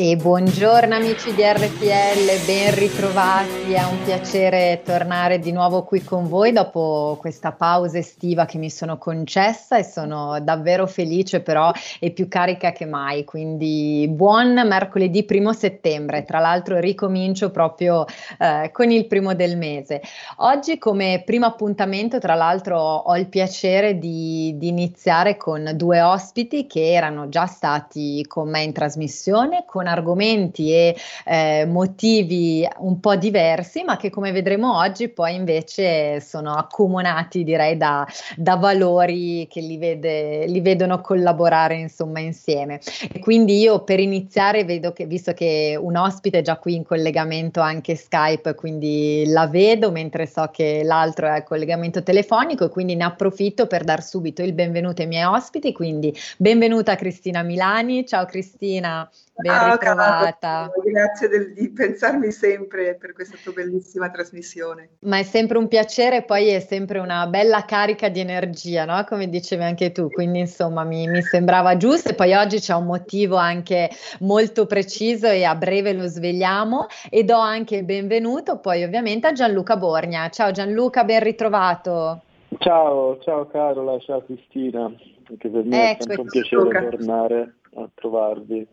E buongiorno amici di RPL, ben ritrovati, è un piacere tornare di nuovo qui con voi dopo questa pausa estiva che mi sono concessa e sono davvero felice però e più carica che mai, quindi buon mercoledì primo settembre, tra l'altro ricomincio proprio eh, con il primo del mese. Oggi come primo appuntamento tra l'altro ho il piacere di, di iniziare con due ospiti che erano già stati con me in trasmissione, con argomenti e eh, motivi un po' diversi, ma che come vedremo oggi poi invece sono accomunati direi da, da valori che li, vede, li vedono collaborare insomma insieme. E quindi io per iniziare vedo che visto che un ospite è già qui in collegamento anche Skype, quindi la vedo mentre so che l'altro è a collegamento telefonico e quindi ne approfitto per dar subito il benvenuto ai miei ospiti, quindi benvenuta Cristina Milani, ciao Cristina. Ben ah, ritrovata. Grazie del, di pensarmi sempre per questa tua bellissima trasmissione. Ma è sempre un piacere, poi è sempre una bella carica di energia, no? come dicevi anche tu, quindi insomma mi, mi sembrava giusto e poi oggi c'è un motivo anche molto preciso e a breve lo svegliamo e do anche il benvenuto poi ovviamente a Gianluca Borgna. Ciao Gianluca, ben ritrovato. Ciao, ciao Carola, ciao Cristina, anche per me Eccoci. è sempre un piacere tornare a trovarvi.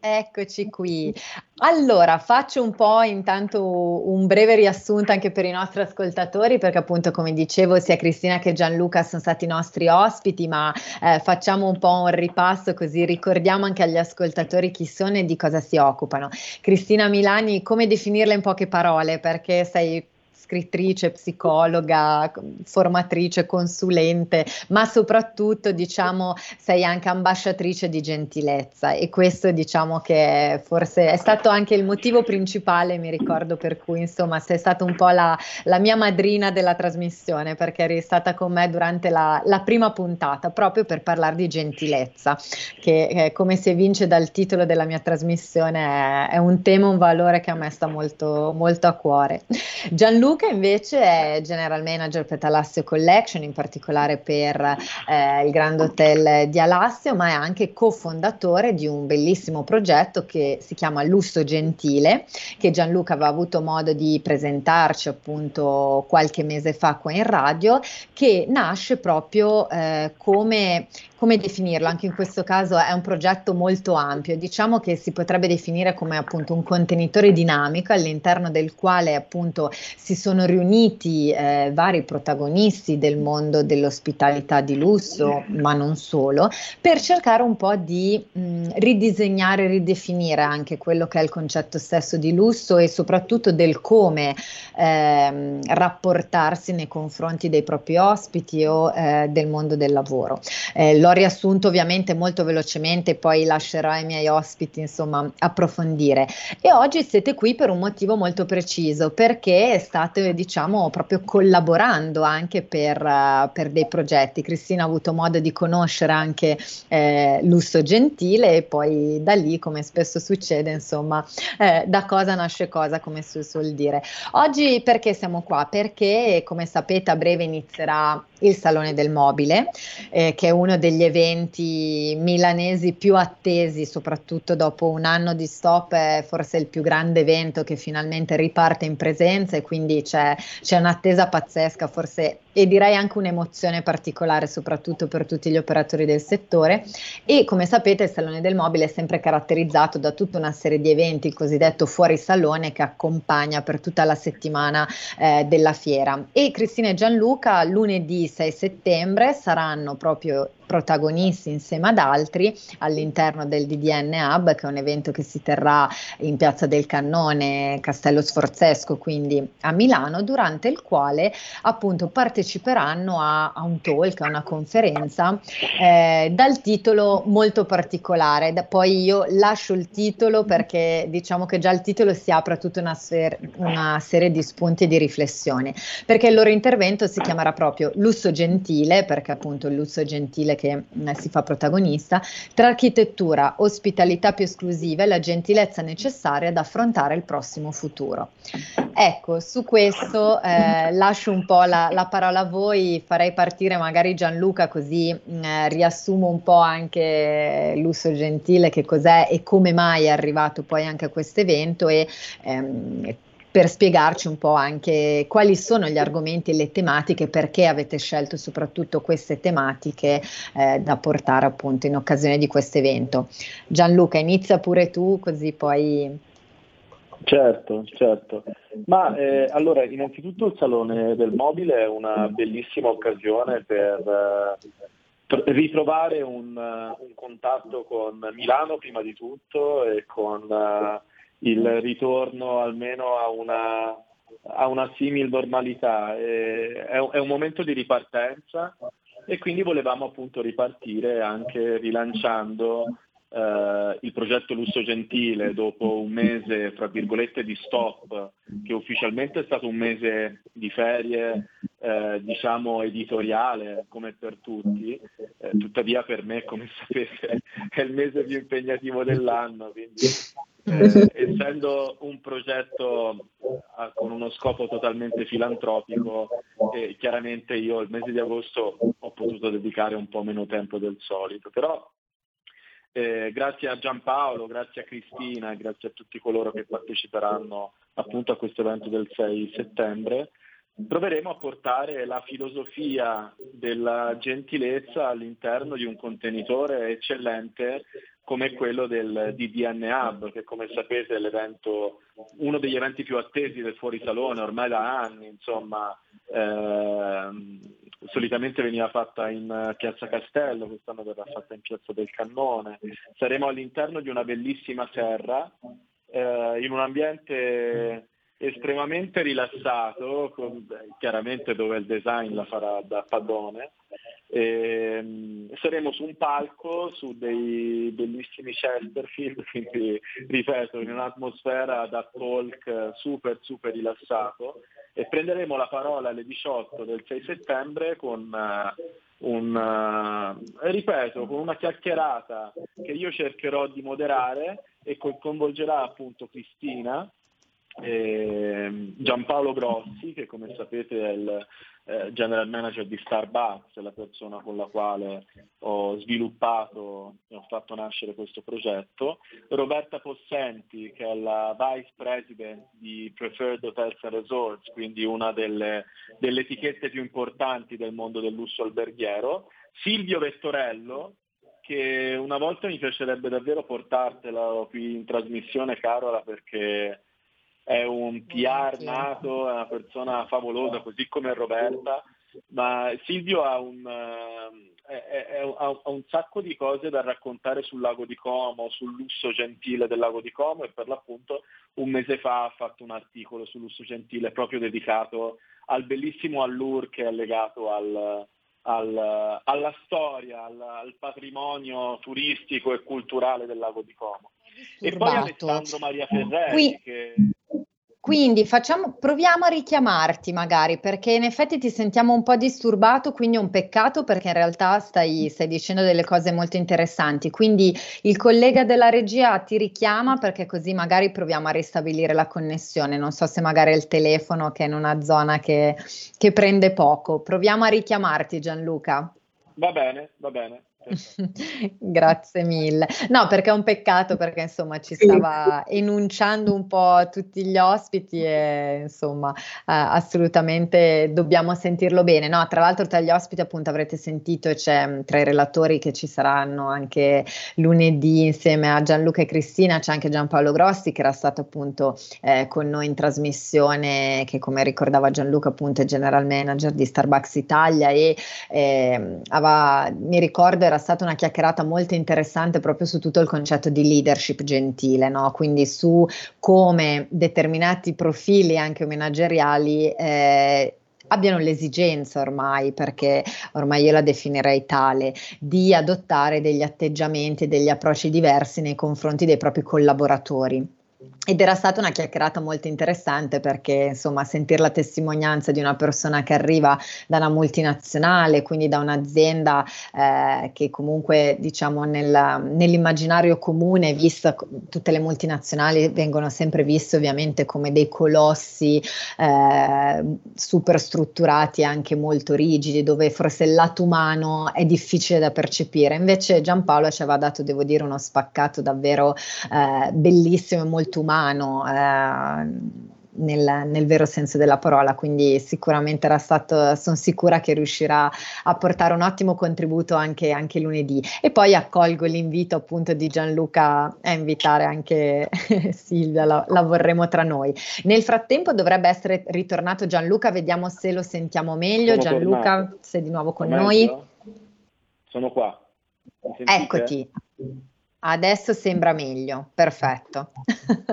Eccoci qui. Allora, faccio un po' intanto un breve riassunto anche per i nostri ascoltatori, perché appunto, come dicevo, sia Cristina che Gianluca sono stati i nostri ospiti, ma eh, facciamo un po' un ripasso così ricordiamo anche agli ascoltatori chi sono e di cosa si occupano. Cristina Milani, come definirla in poche parole? Perché sei scrittrice, psicologa, formatrice, consulente, ma soprattutto diciamo sei anche ambasciatrice di gentilezza e questo diciamo che forse è stato anche il motivo principale, mi ricordo, per cui insomma sei stata un po' la, la mia madrina della trasmissione perché eri stata con me durante la, la prima puntata proprio per parlare di gentilezza, che eh, come si evince dal titolo della mia trasmissione è, è un tema, un valore che a me sta molto, molto a cuore. Gianluca Luca invece è General Manager per Talassio Collection, in particolare per eh, il Grand Hotel di Alassio, ma è anche cofondatore di un bellissimo progetto che si chiama Lusso Gentile, che Gianluca aveva avuto modo di presentarci appunto qualche mese fa qua in radio, che nasce proprio eh, come come definirlo? Anche in questo caso è un progetto molto ampio, diciamo che si potrebbe definire come appunto un contenitore dinamico all'interno del quale appunto si sono riuniti eh, vari protagonisti del mondo dell'ospitalità di lusso, ma non solo, per cercare un po' di mh, ridisegnare, ridefinire anche quello che è il concetto stesso di lusso e soprattutto del come eh, rapportarsi nei confronti dei propri ospiti o eh, del mondo del lavoro. L'ho riassunto ovviamente molto velocemente, poi lascerò ai miei ospiti insomma approfondire. E oggi siete qui per un motivo molto preciso, perché state diciamo proprio collaborando anche per, uh, per dei progetti. Cristina ha avuto modo di conoscere anche eh, Lusso Gentile e poi da lì, come spesso succede, insomma, eh, da cosa nasce cosa, come si suol dire. Oggi perché siamo qua? Perché come sapete a breve inizierà il Salone del Mobile, eh, che è uno degli eventi milanesi più attesi, soprattutto dopo un anno di stop, è forse il più grande evento che finalmente riparte in presenza e quindi c'è, c'è un'attesa pazzesca, forse e direi anche un'emozione particolare, soprattutto per tutti gli operatori del settore. E come sapete, il Salone del Mobile è sempre caratterizzato da tutta una serie di eventi, il cosiddetto fuori salone, che accompagna per tutta la settimana eh, della fiera. E Cristina e Gianluca lunedì 6 settembre saranno proprio protagonisti insieme ad altri all'interno del DDN Hub, che è un evento che si terrà in Piazza del Cannone, Castello Sforzesco, quindi a Milano, durante il quale appunto parteciperanno a, a un talk, a una conferenza eh, dal titolo molto particolare. Da, poi io lascio il titolo perché diciamo che già il titolo si apre a tutta una, ser- una serie di spunti e di riflessioni, perché il loro intervento si chiamerà proprio Lusso Gentile, perché appunto il lusso gentile che mh, si fa protagonista, tra architettura, ospitalità più esclusiva e la gentilezza necessaria ad affrontare il prossimo futuro. Ecco, su questo eh, lascio un po' la, la, parola a voi, farei partire magari Gianluca così mh, riassumo un po' anche Lusso Gentile che cos'è e come mai è arrivato poi anche a questo evento e ehm, per spiegarci un po' anche quali sono gli argomenti e le tematiche, perché avete scelto soprattutto queste tematiche eh, da portare appunto in occasione di questo evento. Gianluca, inizia pure tu così poi... Certo, certo. Ma eh, allora, innanzitutto il Salone del Mobile è una bellissima occasione per, per ritrovare un, un, contatto con Milano prima di tutto e con... Uh, il ritorno almeno a una, a una simil normalità. È, è, un momento di ripartenza e quindi volevamo appunto ripartire anche rilanciando eh, il progetto Lusso Gentile dopo un mese, fra virgolette, di stop, che ufficialmente è stato un mese di ferie, eh, diciamo, editoriale, come per tutti, eh, tuttavia per me, come sapete, è il mese più impegnativo dell'anno, quindi eh, essendo un progetto eh, con uno scopo totalmente filantropico, eh, chiaramente io il mese di agosto ho potuto dedicare un po' meno tempo del solito, però eh, grazie a Giampaolo, grazie a Cristina e grazie a tutti coloro che parteciperanno appunto a questo evento del 6 settembre, proveremo a portare la filosofia della gentilezza all'interno di un contenitore eccellente come quello del DDN Hub, che come sapete è uno degli eventi più attesi del fuorisalone ormai da anni, insomma, eh, solitamente veniva fatta in Piazza Castello, quest'anno verrà fatta in Piazza del Cannone. Saremo all'interno di una bellissima serra, eh, in un ambiente estremamente rilassato, con, chiaramente dove il design la farà da padrone. E, um, saremo su un palco, su dei bellissimi Chesterfield, quindi ripeto, in un'atmosfera da talk super super rilassato. E prenderemo la parola alle 18 del 6 settembre con uh, un, uh, ripeto, con una chiacchierata che io cercherò di moderare e coinvolgerà appunto Cristina, eh, Giampaolo Grossi, che come sapete è il eh, general manager di Starbucks, la persona con la quale ho sviluppato e ho fatto nascere questo progetto, Roberta Possenti, che è la vice president di Preferred Hotels and Resorts, quindi una delle, delle etichette più importanti del mondo del lusso alberghiero, Silvio Vettorello, che una volta mi piacerebbe davvero portartela qui in trasmissione, Carola, perché è un PR nato, è una persona favolosa, così come Roberta, ma Silvio ha un, eh, è, è, ha un sacco di cose da raccontare sul lago di Como, sul lusso gentile del lago di Como e per l'appunto un mese fa ha fatto un articolo sul lusso gentile proprio dedicato al bellissimo allure che è legato al, al, alla storia, al, al, patrimonio turistico e culturale del lago di Como. E poi Alessandro Maria Ferreri Qui... che quindi facciamo, proviamo a richiamarti magari, perché in effetti ti sentiamo un po' disturbato, quindi è un peccato perché in realtà stai, stai, dicendo delle cose molto interessanti. Quindi il collega della regia ti richiama perché così magari proviamo a ristabilire la connessione. Non so se magari è il telefono che è in una zona che, che prende poco. Proviamo a richiamarti Gianluca. Va bene, va bene. Grazie mille. No, perché è un peccato perché insomma ci stava enunciando un po' tutti gli ospiti e insomma eh, assolutamente dobbiamo sentirlo bene. No, tra l'altro tra gli ospiti appunto avrete sentito c'è tra i relatori che ci saranno anche lunedì insieme a Gianluca e Cristina c'è anche Giampaolo Grossi che era stato appunto eh, con noi in trasmissione che come ricordava Gianluca appunto è general manager di Starbucks Italia e eh, aveva, mi ricordo era era stata una chiacchierata molto interessante proprio su tutto il concetto di leadership gentile, no? quindi su come determinati profili anche manageriali eh, abbiano l'esigenza ormai, perché ormai io la definirei tale, di adottare degli atteggiamenti e degli approcci diversi nei confronti dei propri collaboratori. Ed era stata una chiacchierata molto interessante perché insomma sentire la testimonianza di una persona che arriva da una multinazionale, quindi da un'azienda eh, che comunque diciamo nel, nell'immaginario comune, vista tutte le multinazionali vengono sempre viste ovviamente come dei colossi eh, super strutturati, anche molto rigidi, dove forse il lato umano è difficile da percepire. Invece Giampaolo ci aveva dato, devo dire, uno spaccato davvero eh, bellissimo e molto umano umano eh, nel, nel, vero senso della parola, quindi sicuramente era stato, sono sicura che riuscirà a portare un ottimo contributo anche, anche lunedì. E poi accolgo l'invito appunto di Gianluca a invitare anche Silvia, la, la vorremo tra noi. Nel frattempo dovrebbe essere ritornato Gianluca, vediamo se lo sentiamo meglio. Sono Gianluca, tornato. sei di nuovo con Sono noi. Sono qua. Eccoti. Adesso sembra meglio, perfetto.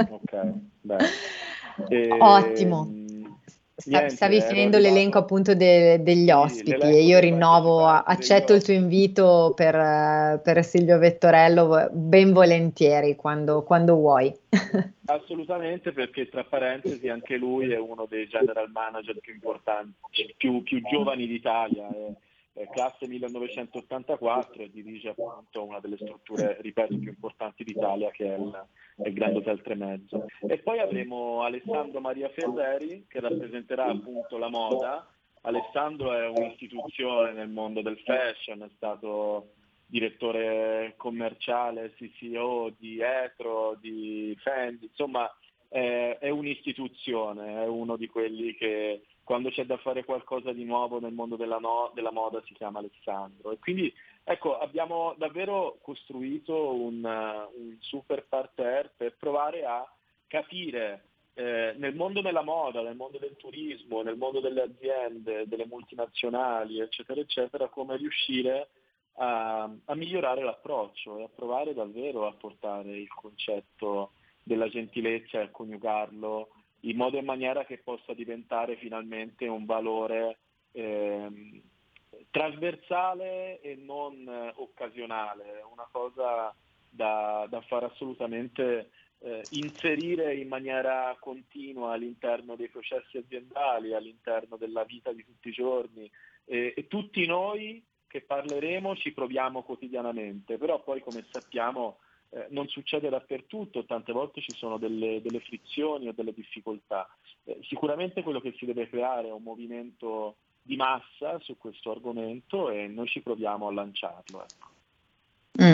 Ok, bene. E, Ottimo. mh, Sta- niente, stavi ero finendo l'elenco appunto de- degli Sì, ospiti l'elenco e io rinnovo, accetto il tuo invito per, eh, per Silvio Vettorello, ben volentieri quando, quando vuoi. Assolutamente, perché tra parentesi anche lui è uno dei general manager più importanti, più, più giovani d'Italia, è, è classe 1984 e dirige appunto una delle strutture, ripeto, più importanti d'Italia che è il, il Grand Hotel Tremezzo. E poi avremo Alessandro Maria Ferreri che rappresenterà appunto la moda. Alessandro è un'istituzione nel mondo del fashion, è stato direttore commerciale, CCO di Etro, di Fendi, insomma è, è un'istituzione, è uno di quelli che quando c'è da fare qualcosa di nuovo nel mondo della, no- della moda si chiama Alessandro. E quindi ecco, abbiamo davvero costruito un, uh, un super parterre per provare a capire eh, nel mondo della moda, nel mondo del turismo, nel mondo delle aziende, delle multinazionali, eccetera, eccetera, come riuscire a, a migliorare l'approccio e a provare davvero a portare il concetto della gentilezza e a coniugarlo in modo e maniera che possa diventare finalmente un valore ehm, trasversale e non eh, occasionale, una cosa da, da far assolutamente eh, inserire in maniera continua all'interno dei processi aziendali, all'interno della vita di tutti i giorni. E, e tutti noi che parleremo ci proviamo quotidianamente, però poi come sappiamo eh, non succede dappertutto, tante volte ci sono delle, delle frizioni o delle difficoltà. Eh, sicuramente quello che si deve creare è un movimento di massa su questo argomento e noi ci proviamo a lanciarlo. Ecco. Mm.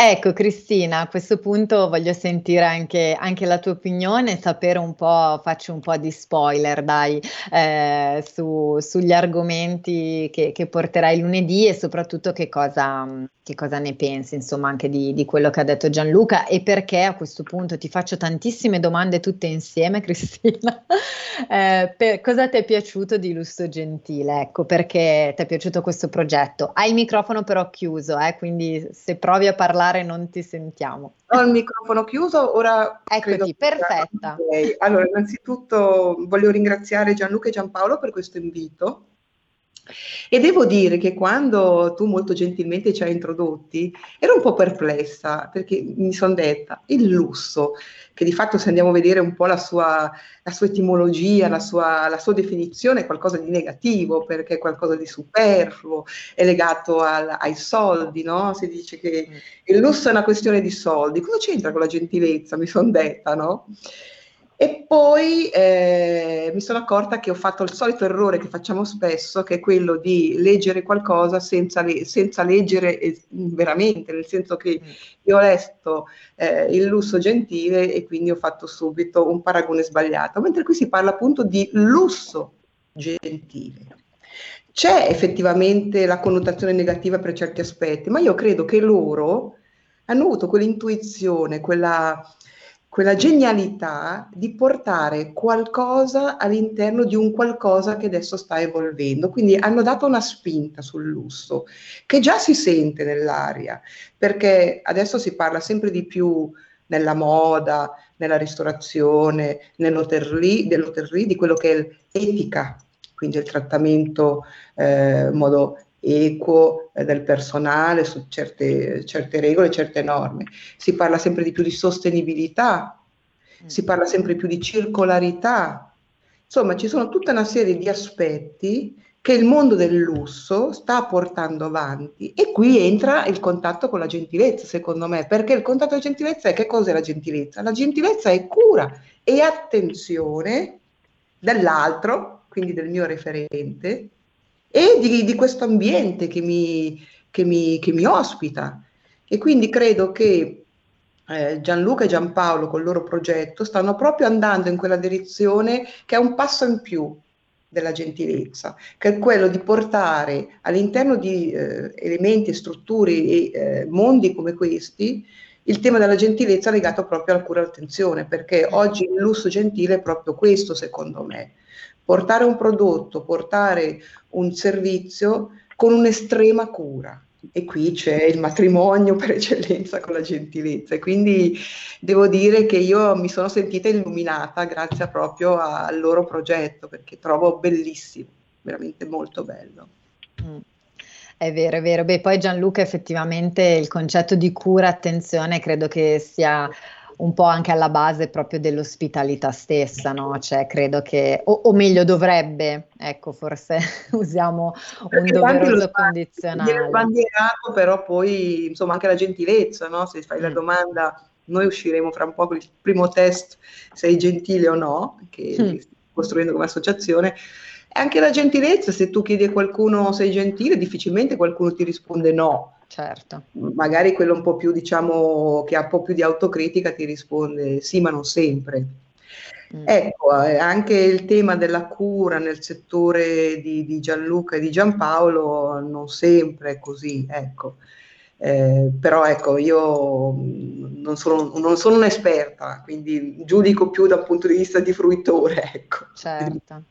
Ecco Cristina, a questo punto voglio sentire anche, anche, la tua opinione, sapere un po', faccio un po' di spoiler dai, eh, su, sugli argomenti che, che, porterai lunedì e soprattutto che cosa, che cosa ne pensi, insomma, anche di, di, quello che ha detto Gianluca e perché a questo punto ti faccio tantissime domande tutte insieme, Cristina. eh, per, cosa ti è piaciuto di Lusso Gentile? Ecco, perché ti è piaciuto questo progetto? Hai il microfono però chiuso, eh, quindi se provi a parlare non ti sentiamo. Ho il microfono chiuso, ora Eccoti, perfetta. Allora, innanzitutto voglio ringraziare Gianluca e Giampaolo per questo invito. E devo dire che quando tu molto gentilmente ci hai introdotti, ero un po' perplessa perché mi sono detta il lusso, che di fatto se andiamo a vedere un po' la sua, la sua etimologia, la sua, la sua, definizione è qualcosa di negativo perché è qualcosa di superfluo, è legato al, ai soldi, no? Si dice che il lusso è una questione di soldi. Cosa c'entra con la gentilezza? Mi sono detta, no? E poi eh, mi sono accorta che ho fatto il solito errore che facciamo spesso, che è quello di leggere qualcosa senza, le- senza leggere eh, veramente, nel senso che io ho letto eh, il lusso gentile e quindi ho fatto subito un paragone sbagliato, mentre qui si parla appunto di lusso gentile. C'è effettivamente la connotazione negativa per certi aspetti, ma io credo che loro hanno avuto quell'intuizione, quella quella genialità di portare qualcosa all'interno di un qualcosa che adesso sta evolvendo. Quindi hanno dato una spinta sul lusso, che già si sente nell'aria, perché adesso si parla sempre di più nella moda, nella ristorazione, nell'hotellerie, dell'hotellerie di quello che è l'etica, quindi il trattamento eh, in modo equo eh, del personale su certe, certe regole, certe norme. Si parla sempre di più di sostenibilità si parla sempre più di circolarità. Insomma, ci sono tutta una serie di aspetti che il mondo del lusso sta portando avanti e qui entra il contatto con la gentilezza, secondo me, perché il contatto con la gentilezza è che cos'è la gentilezza? La gentilezza è cura e attenzione dell'altro, quindi del mio referente, e di, di questo ambiente che mi, che, mi, che mi ospita. E quindi credo che eh, Gianluca e Giampaolo con il loro progetto stanno proprio andando in quella direzione che è un passo in più della gentilezza, che è quello di portare all'interno di eh, elementi, strutture e eh, mondi come questi il tema della gentilezza legato proprio alla cura e all'attenzione, perché oggi il lusso gentile è proprio questo, secondo me. Portare un prodotto, portare un servizio con un'estrema cura e qui c'è il matrimonio per eccellenza con la gentilezza e quindi devo dire che io mi sono sentita illuminata grazie proprio al loro progetto perché trovo bellissimo, veramente molto bello. Mm. È vero, è vero. Beh, poi Gianluca effettivamente il concetto di cura, attenzione, credo che sia un po' anche alla base proprio dell'ospitalità stessa, no? Cioè, credo che, o, o meglio, dovrebbe, ecco, forse usiamo un Perché doveroso condizionale. Viene bandierato, però poi, insomma, anche la gentilezza, no? Se fai mm. la domanda, noi usciremo fra un po' con il primo test, sei gentile o no, che mm. stiamo costruendo come associazione, anche la gentilezza, se tu chiedi a qualcuno sei gentile, difficilmente qualcuno ti risponde no Certo. Magari quello un po' più, diciamo, che ha un po' più di autocritica ti risponde sì, ma non sempre. Mm. Ecco, eh, anche il tema della cura nel settore di, di Gianluca e di Giampaolo non sempre è così, ecco. Eh, però ecco, io non sono, non sono, un'esperta, quindi giudico più dal punto di vista di fruitore, ecco. Certo.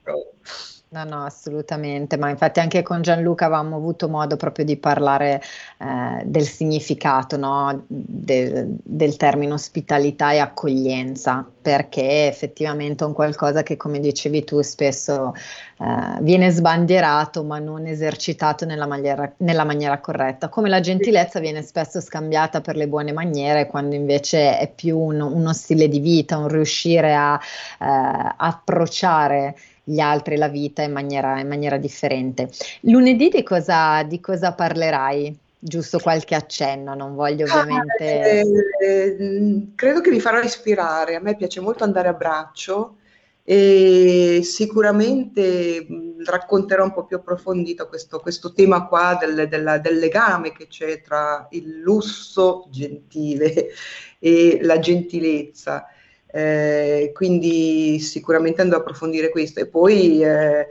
No, no, assolutamente, ma infatti anche con Gianluca avevamo avuto modo proprio di parlare eh, del significato no? del, del termine ospitalità e accoglienza, perché effettivamente è un qualcosa che, come dicevi tu, spesso eh, viene sbandierato ma non esercitato nella maniera, nella maniera, corretta, come la gentilezza viene spesso scambiata per le buone maniere, quando invece è più un, uno stile di vita, un riuscire a eh, approcciare gli altri la vita in maniera, in maniera differente. Lunedì di cosa, di cosa parlerai? Giusto qualche accenno, non voglio ah, ovviamente... Ah, eh, credo che vi farò ispirare, a me piace molto andare a braccio e sicuramente racconterò un po' più approfondito questo, questo tema qua del, del, del, legame che c'è tra il lusso gentile e la gentilezza. Eh, quindi sicuramente andrò a approfondire questo e poi eh,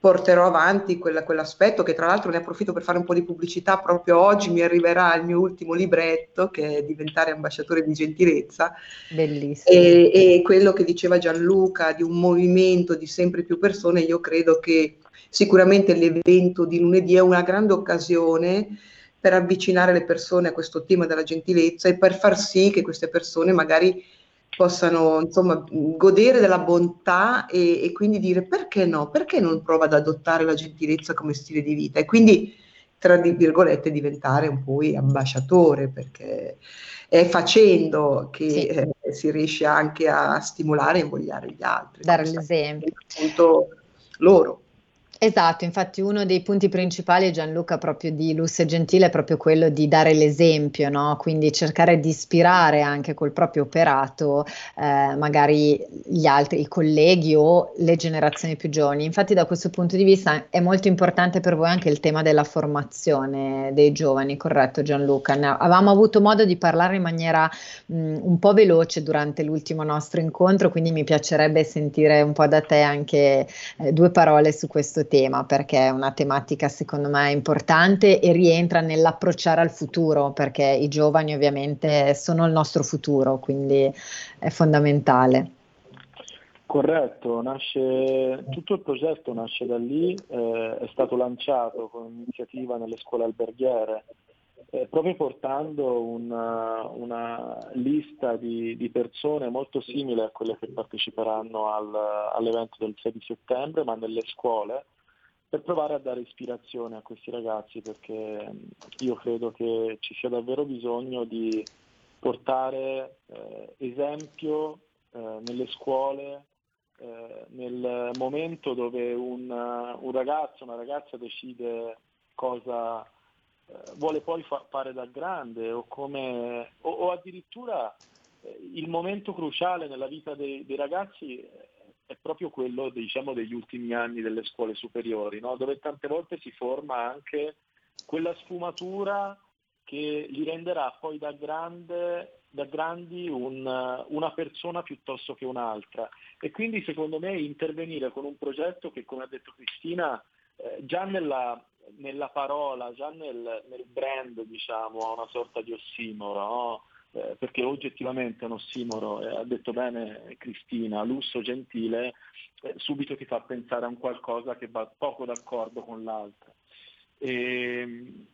porterò avanti quella, quell'aspetto che tra l'altro ne approfitto per fare un po' di pubblicità, proprio oggi mi arriverà il mio ultimo libretto che è diventare ambasciatore di gentilezza. Bellissimo. E, e quello che diceva Gianluca di un movimento di sempre più persone, io credo che sicuramente l'evento di lunedì è una grande occasione per avvicinare le persone a questo tema della gentilezza e per far sì che queste persone magari possano insomma godere della bontà e, e, quindi dire perché no, perché non prova ad adottare la gentilezza come stile di vita e quindi tra virgolette diventare un po' ambasciatore perché è facendo che sì. eh, si riesce anche a stimolare e invogliare gli altri. Dare l'esempio. Appunto loro. Esatto, infatti uno dei punti principali Gianluca proprio di Lusso e Gentile è proprio quello di dare l'esempio, no? quindi cercare di ispirare anche col proprio operato eh, magari gli altri, i colleghi o le generazioni più giovani. Infatti da questo punto di vista è molto importante per voi anche il tema della formazione dei giovani, corretto Gianluca? Ne avevamo avuto modo di parlare in maniera mh, un po' veloce durante l'ultimo nostro incontro, quindi mi piacerebbe sentire un po' da te anche eh, due parole su questo tema perché è una tematica secondo me importante e rientra nell'approcciare al futuro perché i giovani ovviamente sono il nostro futuro, quindi è fondamentale. Corretto, nasce, tutto il progetto nasce da lì, eh, è stato lanciato con iniziativa nelle scuole alberghiere, eh, proprio portando una, una lista di, di, persone molto simile a quelle che parteciperanno al, all'evento del 6 di settembre, ma nelle scuole, per provare a dare ispirazione a questi ragazzi perché io credo che ci sia davvero bisogno di portare eh, esempio eh, nelle scuole, eh, nel momento dove un, un, ragazzo, una ragazza decide cosa eh, vuole poi fa- fare da grande o, come, o, o addirittura eh, il momento cruciale nella vita dei, dei ragazzi è proprio quello diciamo, degli ultimi anni delle scuole superiori, no? dove tante volte si forma anche quella sfumatura che li renderà poi da, grande, da grandi un, una persona piuttosto che un'altra. E quindi secondo me intervenire con un progetto che, come ha detto Cristina, eh, già nella, nella, parola, già nel, nel, brand, diciamo, ha una sorta di ossimoro, no? Eh, perché oggettivamente è un ossimoro, eh, ha detto bene Cristina, lusso gentile, eh, subito ti fa pensare a un qualcosa che va poco d'accordo con l'altro. E, ehm,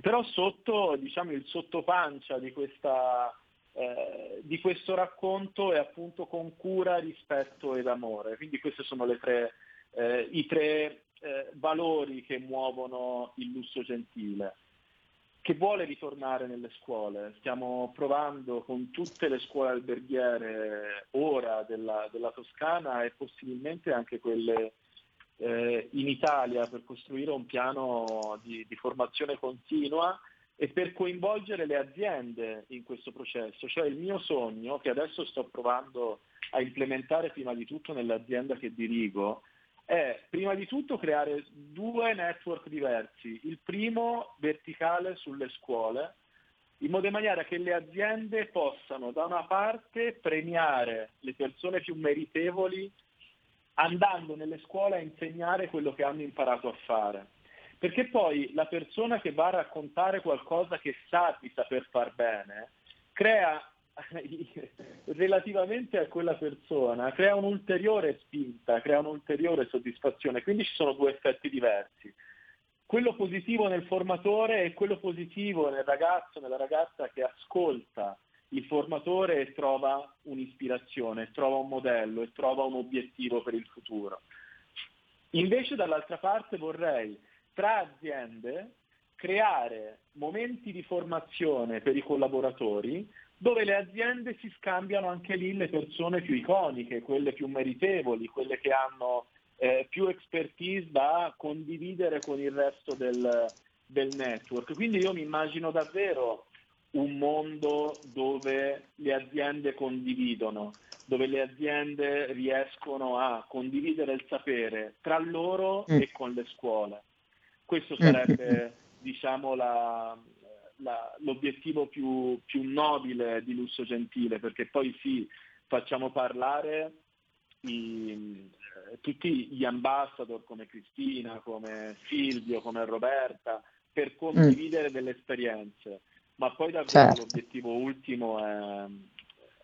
però sotto, diciamo, il sottopancia di, questa, eh, di questo racconto è appunto con cura, rispetto ed amore. Quindi questi sono tre, eh, i tre eh, valori che muovono il lusso gentile che vuole ritornare nelle scuole. Stiamo provando con tutte le scuole alberghiere ora della, della Toscana e possibilmente anche quelle eh, in Italia per costruire un piano di, di, formazione continua e per coinvolgere le aziende in questo processo. Cioè il mio sogno, che adesso sto provando a implementare prima di tutto nell'azienda che dirigo, è prima di tutto creare due network diversi. Il primo verticale sulle scuole, in modo in maniera che le aziende possano da una parte premiare le persone più meritevoli andando nelle scuole a insegnare quello che hanno imparato a fare. Perché poi la persona che va a raccontare qualcosa che sa di saper far bene crea relativamente a quella persona crea un'ulteriore spinta, crea un'ulteriore soddisfazione, quindi ci sono due effetti diversi. Quello positivo nel formatore e quello positivo nel ragazzo, nella ragazza che ascolta il formatore e trova un'ispirazione, trova un modello e trova un obiettivo per il futuro. Invece dall'altra parte vorrei tra aziende creare momenti di formazione per i collaboratori dove le aziende si scambiano anche lì le persone più iconiche, quelle più meritevoli, quelle che hanno eh, più expertise da condividere con il resto del, del network. Quindi io mi immagino davvero un mondo dove le aziende condividono, dove le aziende riescono a condividere il sapere tra loro mm. e con le scuole. Questo sarebbe, diciamo, la, la, l'obiettivo più, più, nobile di Lusso Gentile, perché poi sì, facciamo parlare i, eh, tutti gli ambassador come Cristina, come Silvio, come Roberta, per condividere mm. delle esperienze, ma poi davvero certo. l'obiettivo ultimo è,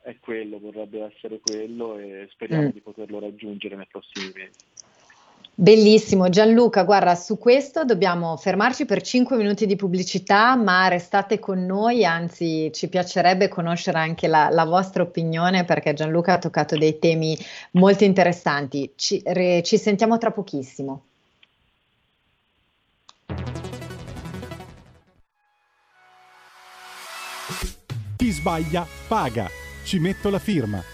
è, quello, vorrebbe essere quello e speriamo mm. di poterlo raggiungere nei prossimi mesi. Bellissimo, Gianluca, guarda, su questo dobbiamo fermarci per 5 minuti di pubblicità, ma restate con noi, anzi ci piacerebbe conoscere anche la, la vostra opinione perché Gianluca ha toccato dei temi molto interessanti. Ci, re, ci sentiamo tra pochissimo. Chi sbaglia paga, ci metto la firma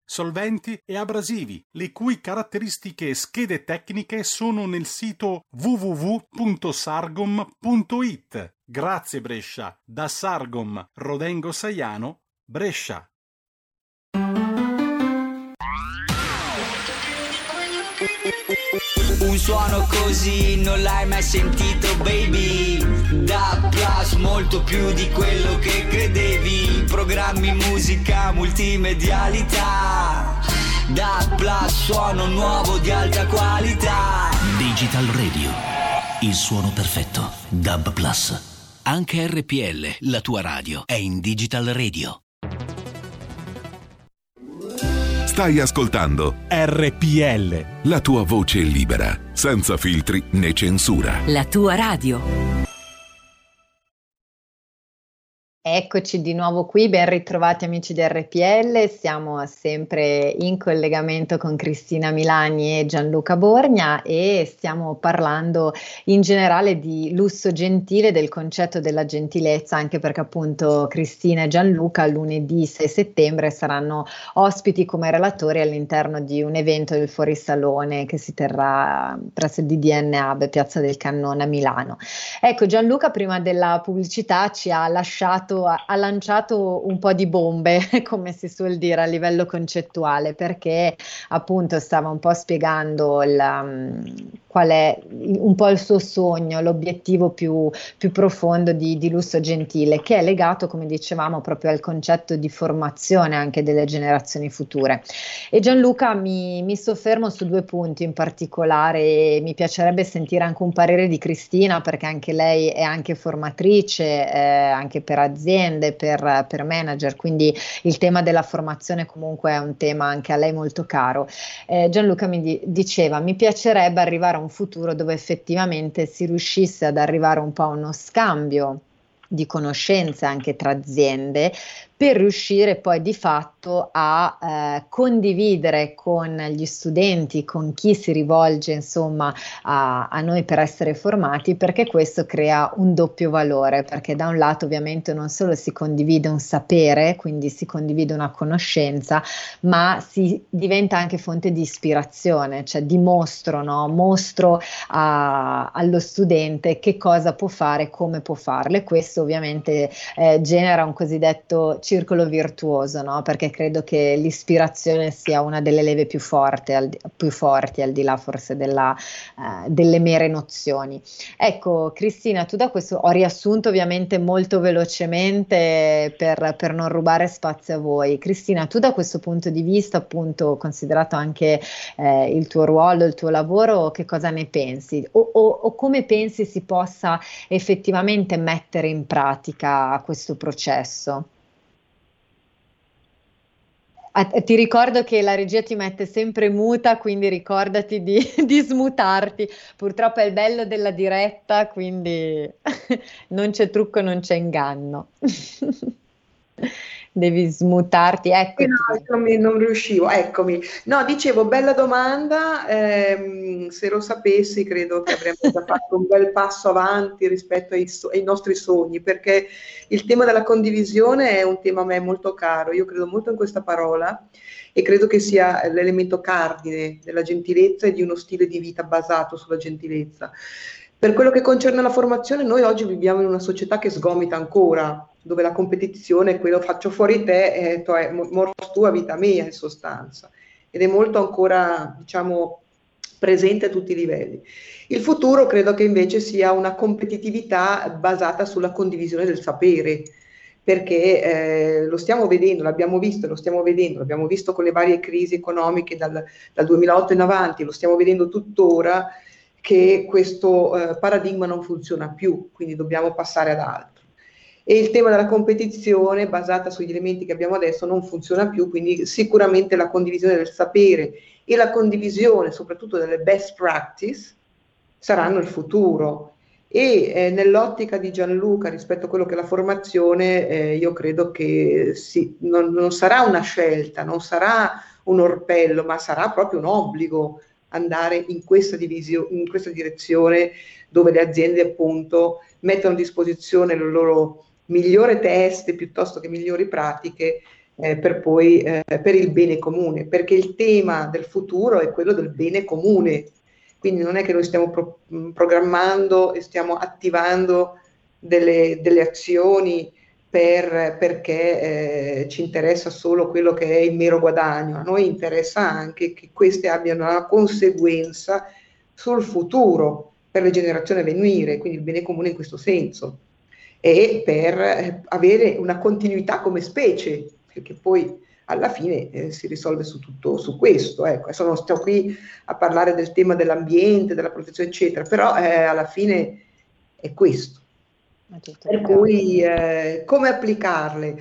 solventi e abrasivi, le cui caratteristiche e schede tecniche sono nel sito www.sargom.it. Grazie Brescia, da Sargom Rodengo Saiano, Brescia. Un suono così non l'hai mai sentito baby Da molto più di quello che credevi Programmi, musica, multimedialità Da Plus suono nuovo di alta qualità Digital Radio, il suono perfetto. Dub Plus. Anche RPL, la tua radio, è in Digital Radio. Stai ascoltando RPL. la tua voce libera, senza filtri né censura. La tua radio. Eccoci di nuovo qui, ben ritrovati amici di RPL, siamo sempre in collegamento con Cristina Milani e Gianluca Borgna e stiamo parlando in generale di lusso gentile, del concetto della gentilezza, anche perché appunto Cristina e Gianluca lunedì 6 settembre saranno ospiti come relatori all'interno di un evento del Fuorisalone che si terrà presso il DDN Hub, Piazza del Cannone a Milano. Ecco, Gianluca prima della pubblicità ci ha lasciato, ha, ha lanciato un po' di bombe, come si suol dire a livello concettuale, perché appunto stava un po' spiegando mm, qual è un po' il suo sogno, l'obiettivo più, più profondo di, di Lusso Gentile, che è legato, come dicevamo, proprio al concetto di formazione anche delle generazioni future. E Gianluca mi, mi soffermo su due punti in particolare e mi piacerebbe sentire anche un parere di Cristina perché anche lei è anche formatrice, eh, anche per aziende, per, per manager, quindi il tema della formazione comunque è un tema anche a lei molto caro. Eh, Gianluca mi di- diceva mi piacerebbe arrivare a un futuro dove effettivamente si riuscisse ad arrivare un po' a uno scambio di conoscenze anche tra aziende per riuscire poi di fatto a eh, condividere con gli studenti, con chi si rivolge insomma a, a, noi per essere formati, perché questo crea un doppio valore, perché da un lato ovviamente non solo si condivide un sapere, quindi si condivide una conoscenza, ma si diventa anche fonte di ispirazione, cioè dimostro, no? mostro a, allo studente che cosa può fare, come può farlo e questo ovviamente eh, genera un cosiddetto circolo virtuoso, no? perché credo che l'ispirazione sia una delle leve più, forti, al, più forti, al di là forse della, eh, delle mere nozioni. Ecco, Cristina, tu da questo ho riassunto ovviamente molto velocemente per, per non rubare spazio a voi. Cristina, tu da questo punto di vista, appunto, considerato anche eh, il tuo ruolo, il tuo lavoro, che cosa ne pensi? O, o, o come pensi si possa effettivamente mettere in pratica questo processo? Ah, ti ricordo che la regia ti mette sempre muta, quindi ricordati di, di smutarti. Purtroppo è il bello della diretta, quindi non c'è trucco, non c'è inganno. Devi smutarti, ecco. No, non riuscivo, eccomi. No, dicevo, bella domanda, ehm, se lo sapessi credo che avremmo già fatto un bel passo avanti rispetto ai, so- ai, nostri sogni, perché il tema della condivisione è un tema a me molto caro, io credo molto in questa parola e credo che sia l'elemento cardine della gentilezza e di uno stile di vita basato sulla gentilezza. Per quello che concerne la formazione, noi oggi viviamo in una società che sgomita ancora, dove la competizione è quello faccio fuori te e to è morto tua vita mia in sostanza ed è molto ancora diciamo presente a tutti i livelli. Il futuro credo che invece sia una competitività basata sulla condivisione del sapere, perché eh, lo stiamo vedendo, l'abbiamo visto, lo stiamo vedendo, l'abbiamo visto con le varie crisi economiche dal, dal 2008 in avanti, lo stiamo vedendo tuttora che questo eh, paradigma non funziona più, quindi dobbiamo passare ad altro e il tema della competizione basata sugli elementi che abbiamo adesso non funziona più, quindi sicuramente la condivisione del sapere e la condivisione soprattutto delle best practice saranno il futuro. E eh, nell'ottica di Gianluca rispetto a quello che è la formazione, eh, io credo che sì, non, non, sarà una scelta, non sarà un orpello, ma sarà proprio un obbligo andare in questa, divisio, in questa direzione dove le aziende appunto mettono a disposizione le loro migliori teste piuttosto che migliori pratiche eh, per poi eh, per il bene comune, perché il tema del futuro è quello del bene comune. Quindi non è che noi stiamo pro- programmando e stiamo attivando delle, delle azioni per, perché eh, ci interessa solo quello che è il mero guadagno, a noi interessa anche che queste abbiano una conseguenza sul futuro per le generazioni a venire, quindi il bene comune in questo senso, e per eh, avere una continuità come specie, perché poi alla fine eh, si risolve su tutto su questo. Ecco. Adesso non sto qui a parlare del tema dell'ambiente, della protezione, eccetera, però eh, alla fine è questo. Per cui eh, come applicarle?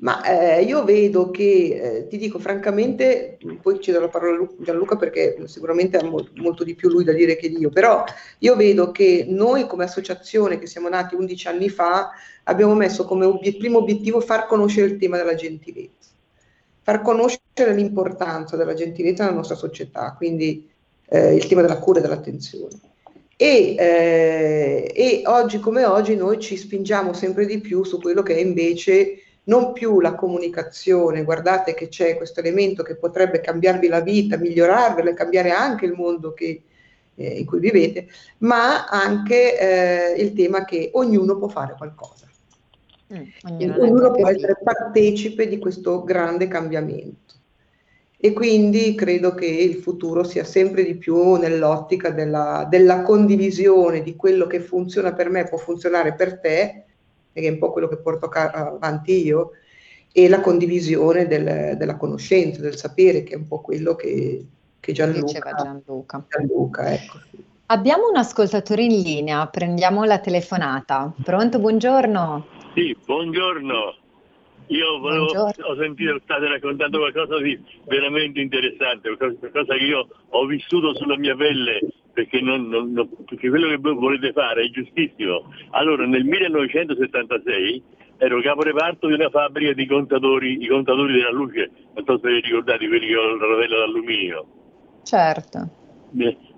Ma eh, io vedo che, eh, ti dico francamente, poi ci do la parola a Gianluca perché sicuramente ha mo- molto di più lui da dire che io, però io vedo che noi come associazione che siamo nati 11 anni fa abbiamo messo come obiet- primo obiettivo far conoscere il tema della gentilezza, far conoscere l'importanza della gentilezza nella nostra società, quindi eh, il tema della cura e dell'attenzione. E, eh, e, oggi come oggi noi ci spingiamo sempre di più su quello che è invece non più la comunicazione, guardate che c'è questo elemento che potrebbe cambiarvi la vita, migliorarvela e cambiare anche il mondo che, eh, in cui vivete, ma anche eh, il tema che ognuno può fare qualcosa. Mm, ognuno, ognuno può essere partecipe di questo grande cambiamento e quindi credo che il futuro sia sempre di più nell'ottica della, della, condivisione di quello che funziona per me può funzionare per te, che è un po' quello che porto ca- avanti io, e la condivisione del, della conoscenza, del sapere, che è un po' quello che, che Gianluca, Gianluca. Gianluca ecco. Abbiamo un ascoltatore in linea, prendiamo la telefonata. Pronto, buongiorno. Sì, buongiorno. Io volevo, ho sentito state raccontando qualcosa di veramente interessante, qualcosa che io ho vissuto sulla mia pelle, perché, non, non, non, perché quello che voi volete fare è giustissimo. Allora, nel 1976 ero caporeparto di una fabbrica di contatori, i contatori della luce, non so se vi ricordate quelli che hanno il rotella d'alluminio. Certo.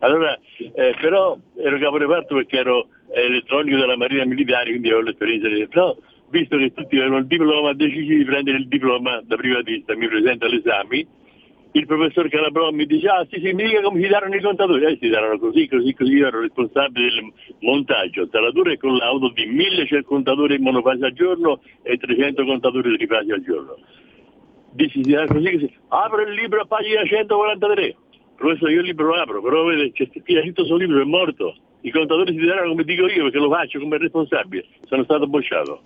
Allora, eh, però ero caporeparto perché ero elettronico della Marina Militare, quindi avevo l'esperienza di... Però visto che tutti avevano il diploma, decisi di prendere il diploma da privatista, mi presenta all'esame, il professor Calabrò mi dice, ah sì sì, mi dica come si daranno i contatori, eh si daranno così, così, così, io ero responsabile del montaggio, installatura e collaudo di 1000 contatori in monofase al giorno e 300 contatori trifasi al giorno. Dici, si darà così, così, apro il libro a pagina 143, professore io il libro lo apro, però vede, c'è scritto sul libro, è morto, i contatori si daranno come dico io perché lo faccio come responsabile, sono stato bocciato.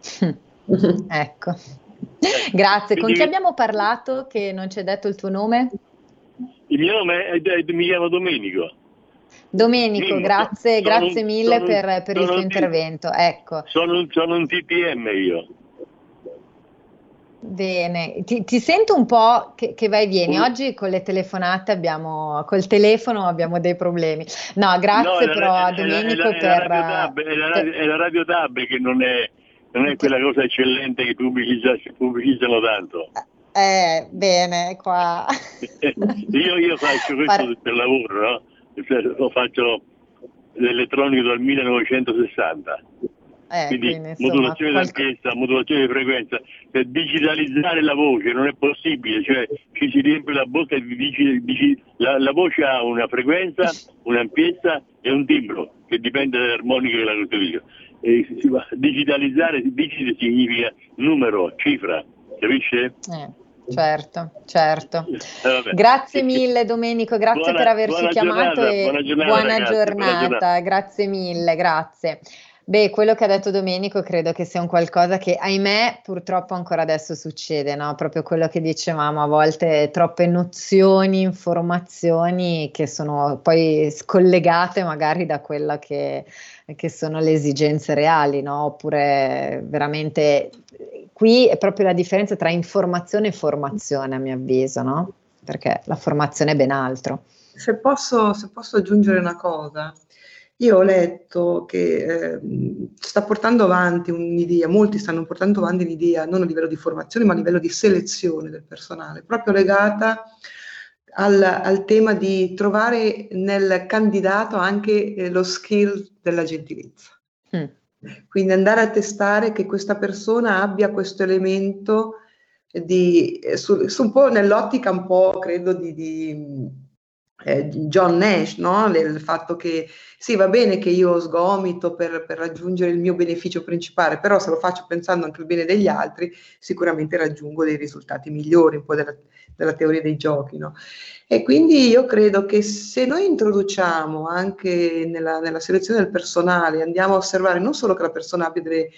ecco, grazie. Con chi abbiamo parlato che non ci hai detto il tuo nome? Il mio nome è, è, mi chiamo Domenico. Domenico, Mimmo. grazie, sono grazie mille per, per il tuo intervento. Ecco. Sono, sono un TPM io. Bene, ti, ti, sento un po' che, che vai e vieni. Oggi con le telefonate abbiamo, col telefono abbiamo dei problemi. No, grazie no, però a Domenico è la, è per... È la, radio, è la radio Tab che non è, non è quella cosa eccellente che pubblicizza, pubblicizzano tanto. Eh, bene, qua. io, io, faccio questo Par- per lavoro, no? Cioè, lo faccio l'elettronico dal 1960. Eh, quindi, quindi insomma, modulazione qualche... d'altezza, modulazione di frequenza, per digitalizzare la voce non è possibile, cioè ci si riempie la bocca di digi, digi, la, la, voce ha una frequenza, un'ampiezza e un timbro che dipende dall'armonica che la costruisce. E si va, digitalizzare, digite significa numero, cifra, capisce? Eh. Certo, certo. Eh, grazie mille Domenico, grazie buona, per averci chiamato giornata, e buona giornata, buona, giornata. buona giornata. Grazie mille, grazie. Beh, quello che ha detto Domenico credo che sia un qualcosa che, ahimè, purtroppo ancora adesso succede, no? Proprio quello che dicevamo, a volte troppe nozioni, informazioni che sono poi scollegate magari da quella che, che sono le esigenze reali, no? Oppure veramente qui è proprio la differenza tra informazione e formazione, a mio avviso, no? perché la formazione è ben altro. Se posso, se posso aggiungere una cosa, io ho letto che eh, sta portando avanti un'idea, molti stanno portando avanti un'idea non a livello di formazione ma a livello di selezione del personale, proprio legata al, al tema di trovare nel candidato anche eh, lo skill della gentilezza. Mm. Quindi andare a testare che questa persona abbia questo elemento di, su, su un po' nell'ottica un po', credo, di, di eh, John Nash, no? il fatto che sì, va bene che io sgomito per, per, raggiungere il mio beneficio principale, però se lo faccio pensando anche al bene degli altri, sicuramente raggiungo dei risultati migliori, un po' della, della teoria dei giochi. No? E quindi io credo che se noi introduciamo anche nella, nella selezione del personale, andiamo a osservare non solo che la persona abbia delle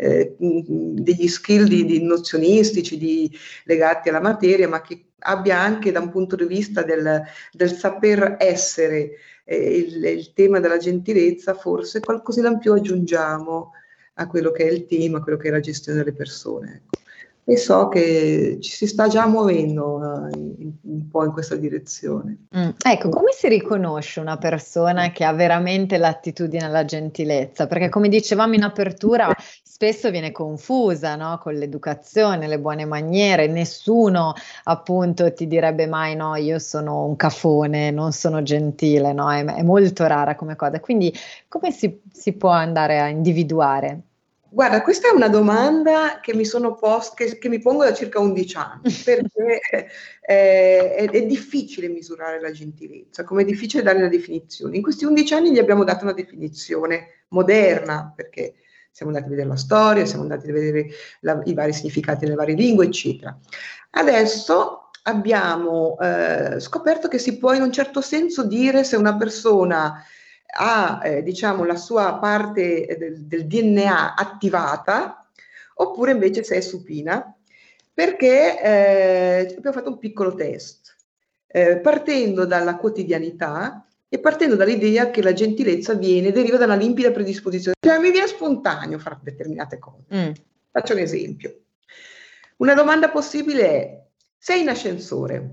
eh, degli skill di, di nozionistici di, legati alla materia, ma che abbia anche da un punto di vista del, del saper essere eh, il, il, tema della gentilezza, forse qualcosina in più aggiungiamo a quello che è il tema, a quello che è la gestione delle persone. Ecco e so che ci si sta già muovendo uh, un po' in questa direzione. Mm. Ecco, come si riconosce una persona che ha veramente l'attitudine alla gentilezza? Perché come dicevamo in apertura, spesso viene confusa no? con l'educazione, le buone maniere, nessuno appunto ti direbbe mai no, io sono un cafone, non sono gentile, no? è, è molto rara come cosa. Quindi come si, si può andare a individuare? Guarda, questa è una domanda che mi, post, che, che mi pongo da circa 11 anni, perché eh, è, è, difficile misurare la gentilezza, come è difficile dare una definizione. In questi 11 anni gli abbiamo dato una definizione moderna, perché siamo andati a vedere la storia, siamo andati a vedere la, i vari significati nelle varie lingue, eccetera. Adesso abbiamo eh, scoperto che si può in un certo senso dire se una persona ha eh, diciamo, la sua parte del, del, DNA attivata oppure invece se è supina perché eh, abbiamo fatto un piccolo test eh, partendo dalla quotidianità e partendo dall'idea che la gentilezza viene, deriva da una limpida predisposizione. Cioè, mi viene spontaneo fare determinate cose. Mm. Faccio un esempio. Una domanda possibile è, sei in ascensore,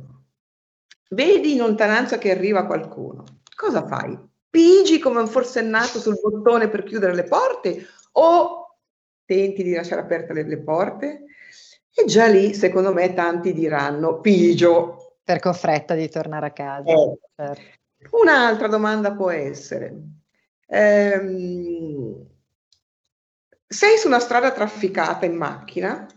vedi in lontananza che arriva qualcuno, cosa fai? Spingi come un forsennato sul bottone per chiudere le porte o tenti di lasciare aperte le, le porte? E già lì, secondo me, tanti diranno pigio. Perché ho fretta di tornare a casa. Eh. Certo. Un'altra domanda può essere, ehm, sei su una strada trafficata in macchina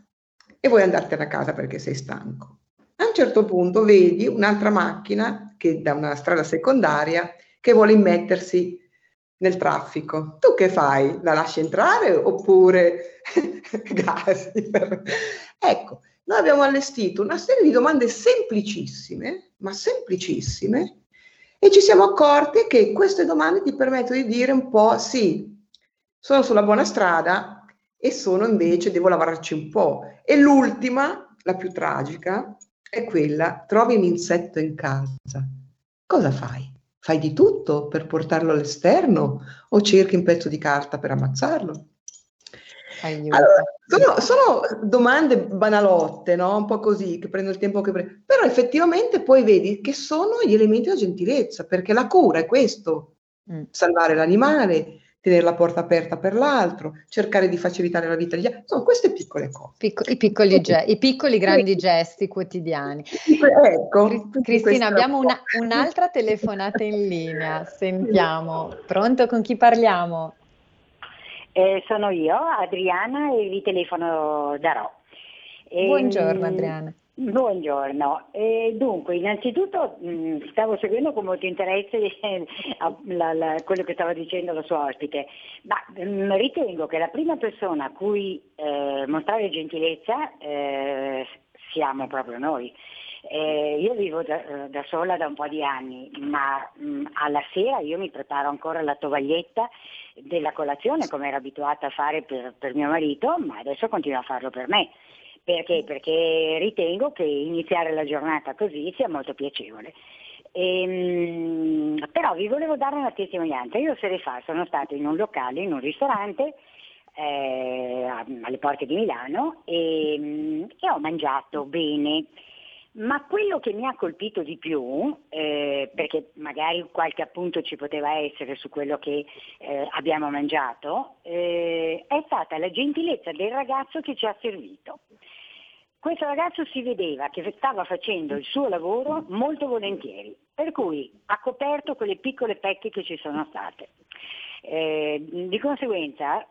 e vuoi andartene a casa perché sei stanco. A un certo punto vedi un'altra macchina che da una strada secondaria che vuole immettersi nel traffico. Tu che fai? La lasci entrare oppure gasi? ecco, noi abbiamo allestito una serie di domande semplicissime, ma semplicissime, e ci siamo accorti che queste domande ti permettono di dire un po' sì, sono sulla buona strada e sono invece, devo lavorarci un po'. E l'ultima, la più tragica, è quella, trovi un insetto in casa. Cosa fai? Fai di tutto per portarlo all'esterno o cerchi un pezzo di carta per ammazzarlo? Allora, sono, sono, domande banalotte, no? un po' così, che prendo il tempo che prendo, però effettivamente poi vedi che sono gli elementi della gentilezza, perché la cura è questo, mm. salvare l'animale, tenere la porta aperta per l'altro, cercare di facilitare la vita degli altri. Sono queste piccole cose. Picco, i, piccoli ge- I piccoli grandi gesti quotidiani. Ecco. Cristina, abbiamo una, un'altra telefonata in linea. Sentiamo. Pronto? Con chi parliamo? Eh, sono io, Adriana, e vi telefono da Ro. Buongiorno ehm, Adriana. Buongiorno, eh, dunque innanzitutto mh, mm, stavo seguendo con molto interesse la, la, quello che stava dicendo la sua ospite, ma mh, mm, ritengo che la prima persona a cui eh, mostrare gentilezza eh, siamo proprio noi. Eh, io vivo da, da, sola da un po' di anni, ma mh, mm, alla sera io mi preparo ancora la tovaglietta della colazione come ero abituata a fare per, per mio marito, ma adesso continuo a farlo per me. Perché? Perché ritengo che iniziare la giornata così sia molto piacevole. Ehm, però vi volevo dare una testimonianza. Io sere fa sono stata in un locale, in un ristorante eh, alle porte di Milano e, e ho mangiato bene, Ma quello che mi ha colpito di più, eh, perché magari qualche appunto ci poteva essere su quello che eh, abbiamo mangiato, eh, è stata la gentilezza del ragazzo che ci ha servito. Questo ragazzo si vedeva che stava facendo il suo lavoro molto volentieri, per cui ha coperto quelle piccole pecche che ci sono state. Eh, di conseguenza,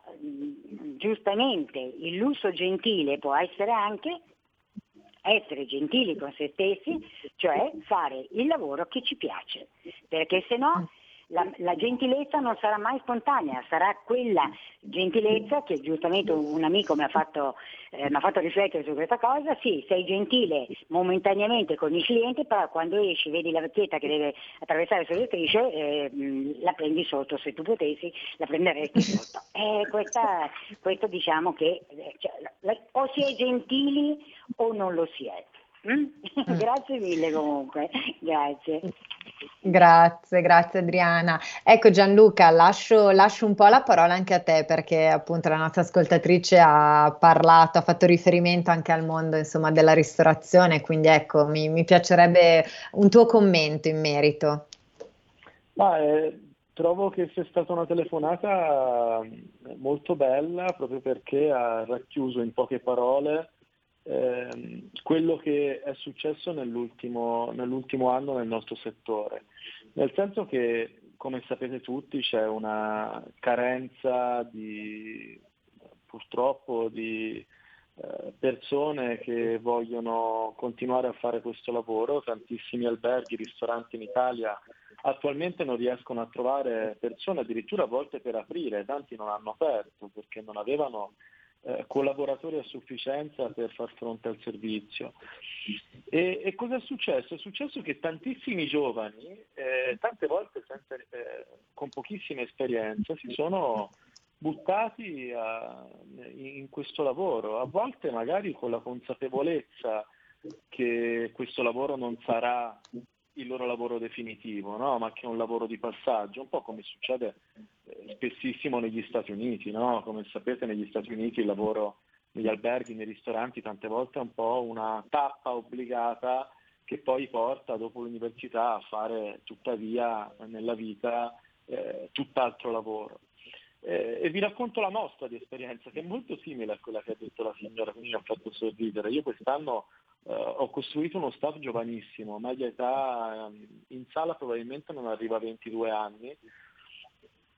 giustamente, il lusso gentile può essere anche essere gentili con se stessi, cioè fare il lavoro che ci piace, perché se no la, la, gentilezza non sarà mai spontanea, sarà quella gentilezza che giustamente un amico mi ha, fatto, eh, mi ha fatto riflettere su questa cosa, sì, sei gentile momentaneamente con il cliente, però quando esci vedi la vecchietta che deve attraversare sulle strisce, eh, la prendi sotto, se tu potessi la prenderesti sotto. Eh, questa, questo diciamo che eh, cioè, o si è gentili o non lo si è. Mm? grazie mille comunque, grazie. Grazie, grazie Adriana. Ecco Gianluca, lascio, lascio, un po' la parola anche a te perché appunto la nostra ascoltatrice ha parlato, ha fatto riferimento anche al mondo insomma, della ristorazione, quindi ecco mi, mi piacerebbe un tuo commento in merito. Ma, eh, trovo che sia stata una telefonata molto bella proprio perché ha racchiuso in poche parole ehm, quello che è successo nell'ultimo, nell'ultimo anno nel nostro settore, nel senso che, come sapete tutti, c'è una carenza di, purtroppo di eh, persone che vogliono continuare a fare questo lavoro, tantissimi alberghi, ristoranti in Italia attualmente non riescono a trovare persone addirittura a volte per aprire, tanti non hanno aperto perché non avevano eh, collaboratori a sufficienza per far fronte al servizio. E, e cosa è successo? È successo che tantissimi giovani, eh, tante volte senza, eh, con pochissima esperienza, si sono buttati a, in questo lavoro, a volte magari con la consapevolezza che questo lavoro non sarà il loro lavoro definitivo, no? ma che è un lavoro di passaggio, un po' come succede eh, spessissimo negli Stati Uniti. No? Come sapete negli Stati Uniti il lavoro negli alberghi, nei ristoranti tante volte è un po' una tappa obbligata che poi porta dopo l'università a fare tuttavia nella vita eh, tutt'altro lavoro. Eh, e vi racconto la nostra di esperienza, che è molto simile a quella che ha detto la signora, quindi mi ha fatto sorridere. Io quest'anno Uh, ho costruito uno staff giovanissimo, media età um, in sala probabilmente non arriva a 22 anni,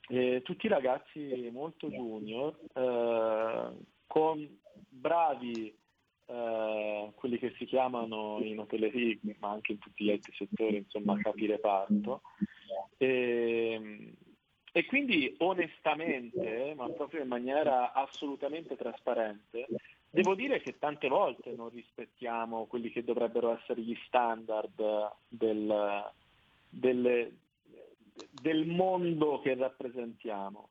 e tutti ragazzi molto junior, uh, con bravi uh, quelli che si chiamano in hotellerie, ma anche in tutti gli altri settori, insomma capi reparto. E, e quindi onestamente, ma proprio in maniera assolutamente trasparente, Devo dire che tante volte non rispettiamo quelli che dovrebbero essere gli standard del, del, del mondo che rappresentiamo.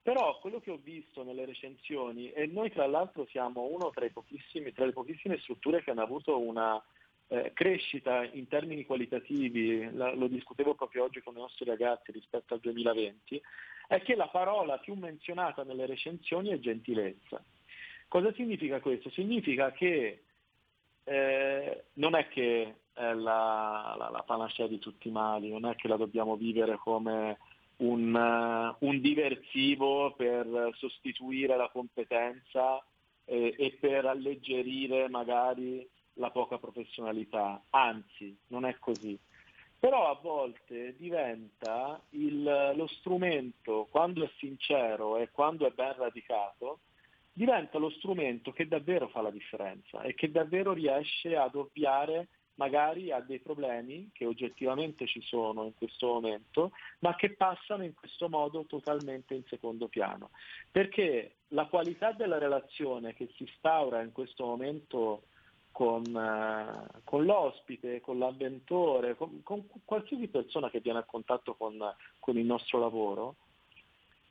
Però quello che ho visto nelle recensioni, e noi tra l'altro siamo uno tra, tra le pochissime strutture che hanno avuto una eh, crescita in termini qualitativi, la, lo discutevo proprio oggi con i nostri ragazzi rispetto al 2020, è che la parola più menzionata nelle recensioni è gentilezza. Cosa significa questo? Significa che eh, non è che è la, la, la, panacea di tutti i mali, non è che la dobbiamo vivere come un, uh, un diversivo per sostituire la competenza eh, e per alleggerire magari la poca professionalità, anzi non è così. Però a volte diventa il, lo strumento, quando è sincero e quando è ben radicato, diventa lo strumento che davvero fa la differenza e che davvero riesce ad ovviare magari a dei problemi che oggettivamente ci sono in questo momento, ma che passano in questo modo totalmente in secondo piano. Perché la qualità della relazione che si instaura in questo momento con, eh, con l'ospite, con l'avventore, con, con, qualsiasi persona che viene a contatto con, con il nostro lavoro,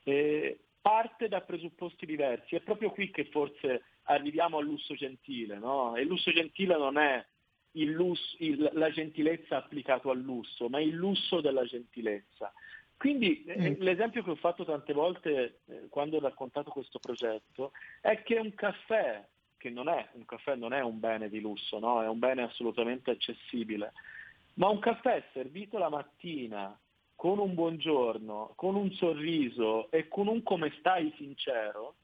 eh, parte da presupposti diversi. È proprio qui che forse arriviamo al lusso gentile, no? E il lusso gentile non è il lusso, il, la gentilezza applicato al lusso, ma il lusso della gentilezza. Quindi eh, mm. l'esempio che ho fatto tante volte eh, quando ho raccontato questo progetto è che un caffè che non è, un caffè non è un bene di lusso, no? è un bene assolutamente accessibile, ma un caffè servito la mattina con un buongiorno, con un sorriso e con un come stai sincero,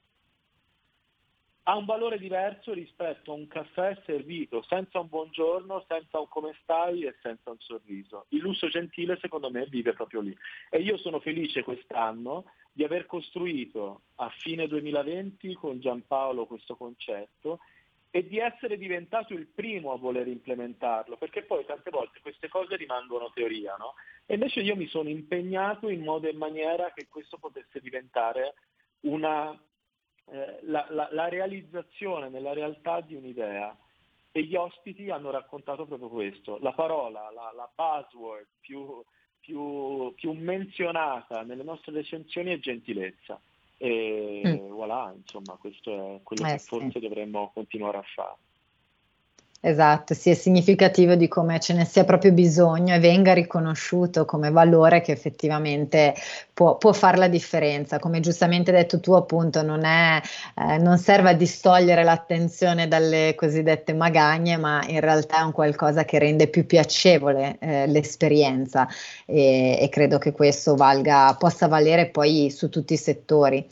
ha un valore diverso rispetto a un caffè servito senza un buongiorno, senza un come stai e senza un sorriso. Il lusso gentile secondo me vive proprio lì. E io sono felice quest'anno di aver costruito a fine 2020 con Giampaolo questo concetto e di essere diventato il primo a voler implementarlo, perché poi tante volte queste cose rimangono teoria, no? E invece io mi sono impegnato in modo e maniera che questo potesse diventare una eh, la, la, la, realizzazione nella realtà di un'idea e gli ospiti hanno raccontato proprio questo. La parola, la, la buzzword più, più, più, menzionata nelle nostre recensioni è gentilezza. E mm. voilà, insomma, questo è quello eh, che forse sì. dovremmo continuare a fare. Esatto, sì, è significativo di come ce ne sia proprio bisogno e venga riconosciuto come valore che effettivamente può, può fare la differenza. Come giustamente detto tu, appunto, non, è, eh, non serve a distogliere l'attenzione dalle cosiddette magagne, ma in realtà è un qualcosa che rende più piacevole eh, l'esperienza e, e credo che questo valga, possa valere poi su tutti i settori.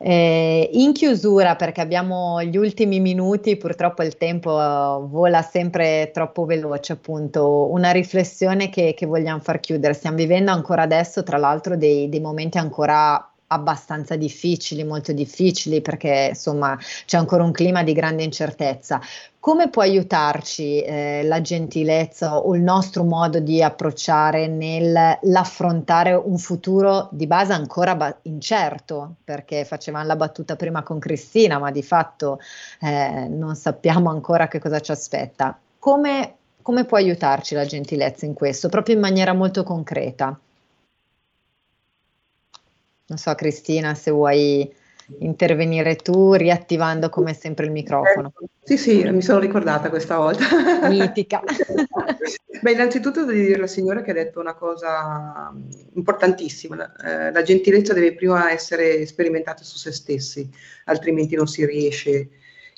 Eh, in chiusura, perché abbiamo gli ultimi minuti, purtroppo il tempo uh, vola sempre troppo veloce, appunto, una riflessione che, che, vogliamo far chiudere. Stiamo vivendo ancora adesso, tra l'altro, dei, dei momenti ancora abbastanza difficili, molto difficili, perché insomma c'è ancora un clima di grande incertezza. Come può aiutarci eh, la gentilezza o il nostro modo di approcciare nell'affrontare un futuro di base ancora ba- incerto? Perché facevamo la battuta prima con Cristina, ma di fatto eh, non sappiamo ancora che cosa ci aspetta. Come, come può aiutarci la gentilezza in questo, proprio in maniera molto concreta? Non so, Cristina, se vuoi intervenire tu, riattivando come sempre il microfono. Sì, sì, mi sono ricordata questa volta. Mitica. Beh, innanzitutto devo dire alla signora che ha detto una cosa importantissima. Eh, la gentilezza deve prima essere sperimentata su se stessi, altrimenti non si riesce.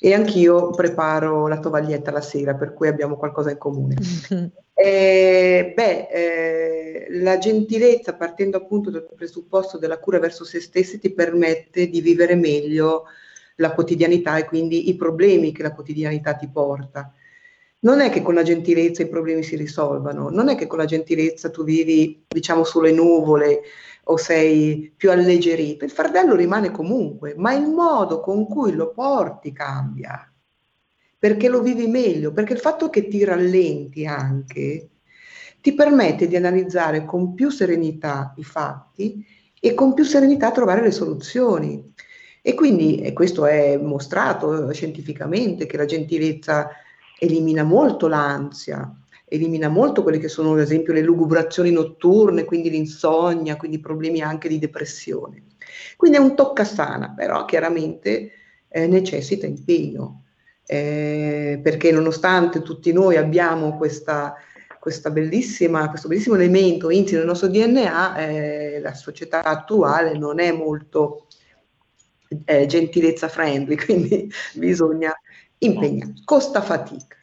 E anch'io preparo la tovaglietta la sera, per cui abbiamo qualcosa in comune. Eh, beh, eh, la gentilezza, partendo appunto dal presupposto della cura verso se stessi, ti permette di vivere meglio la quotidianità e quindi i problemi che la quotidianità ti porta. Non è che con la gentilezza i problemi si risolvano, non è che con la gentilezza tu vivi, diciamo, sulle nuvole o sei più alleggerito. Il fardello rimane comunque, ma il modo con cui lo porti cambia perché lo vivi meglio, perché il fatto che ti rallenti anche ti permette di analizzare con più serenità i fatti e con più serenità trovare le soluzioni. E quindi e questo è mostrato scientificamente che la gentilezza elimina molto l'ansia, elimina molto quelle che sono ad esempio le lugubrazioni notturne, quindi l'insonnia, quindi problemi anche di depressione. Quindi è un toccasana, però chiaramente eh, necessita impegno eh, perché nonostante tutti noi abbiamo questa, questa questo bellissimo elemento insito nel nostro DNA, eh, la società attuale non è molto eh, gentilezza friendly, quindi bisogna impegnare, costa fatica.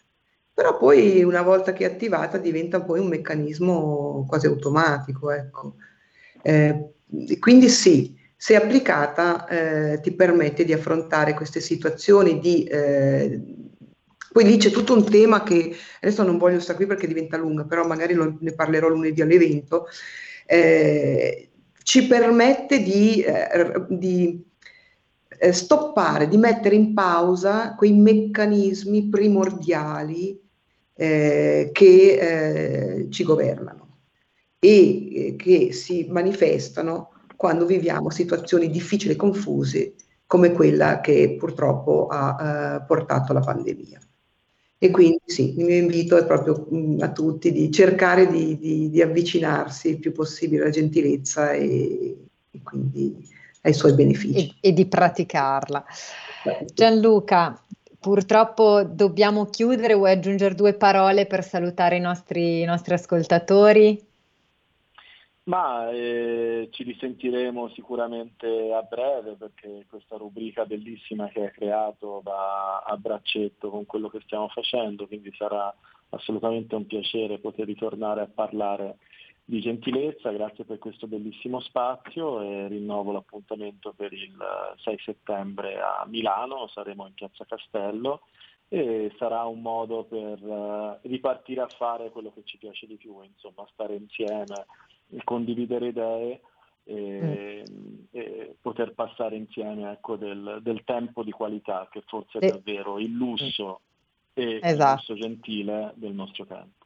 Però poi una volta che è attivata diventa poi un meccanismo quasi automatico. Ecco. Eh, quindi sì, se applicata eh, ti permette di affrontare queste situazioni di... Eh, poi lì c'è tutto un tema che adesso non voglio stare qui perché diventa lunga, però magari lo, ne parlerò lunedì all'evento, eh, ci permette di, eh, di eh, stoppare, di mettere in pausa quei meccanismi primordiali eh, che ci governano e che si manifestano quando viviamo situazioni difficili e confuse come quella che purtroppo ha eh, portato la pandemia. E quindi sì, il mio invito è proprio mh, mm, a tutti di cercare di, di, di, avvicinarsi il più possibile alla gentilezza e, e quindi ai suoi benefici. E, e di praticarla. Gianluca, purtroppo dobbiamo chiudere, vuoi aggiungere due parole per salutare i nostri, i nostri ascoltatori? Ma eh, ci risentiremo sicuramente a breve perché questa rubrica bellissima che hai creato va a braccetto con quello che stiamo facendo, quindi sarà assolutamente un piacere poter ritornare a parlare di gentilezza, grazie per questo bellissimo spazio e rinnovo l'appuntamento per il 6 settembre a Milano, saremo in Piazza Castello e sarà un modo per uh, ripartire a fare quello che ci piace di più, insomma stare insieme, condividere idee e, mm. e poter passare insieme ecco, del, del, tempo di qualità che forse è davvero il lusso e esatto. il lusso gentile del nostro tempo.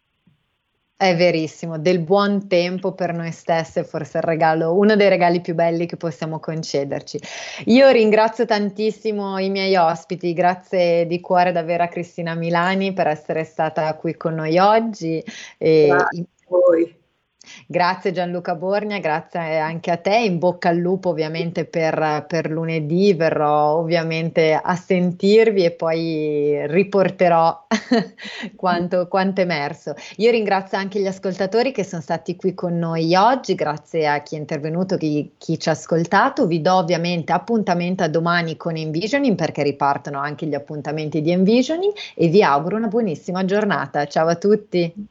È verissimo, del buon tempo per noi stesse, forse il regalo, uno dei regali più belli che possiamo concederci. Io ringrazio tantissimo i miei ospiti, grazie di cuore davvero a Cristina Milani per essere stata qui con noi oggi. E grazie a voi. Grazie Gianluca Borgna, grazie anche a te, in bocca al lupo ovviamente per, per, lunedì, verrò ovviamente a sentirvi e poi riporterò quanto, quanto emerso. Io ringrazio anche gli ascoltatori che sono stati qui con noi oggi, grazie a chi è intervenuto, chi, chi ci ha ascoltato, vi do ovviamente appuntamento a domani con Envisioning perché ripartono anche gli appuntamenti di Envisioning e vi auguro una buonissima giornata, ciao a tutti!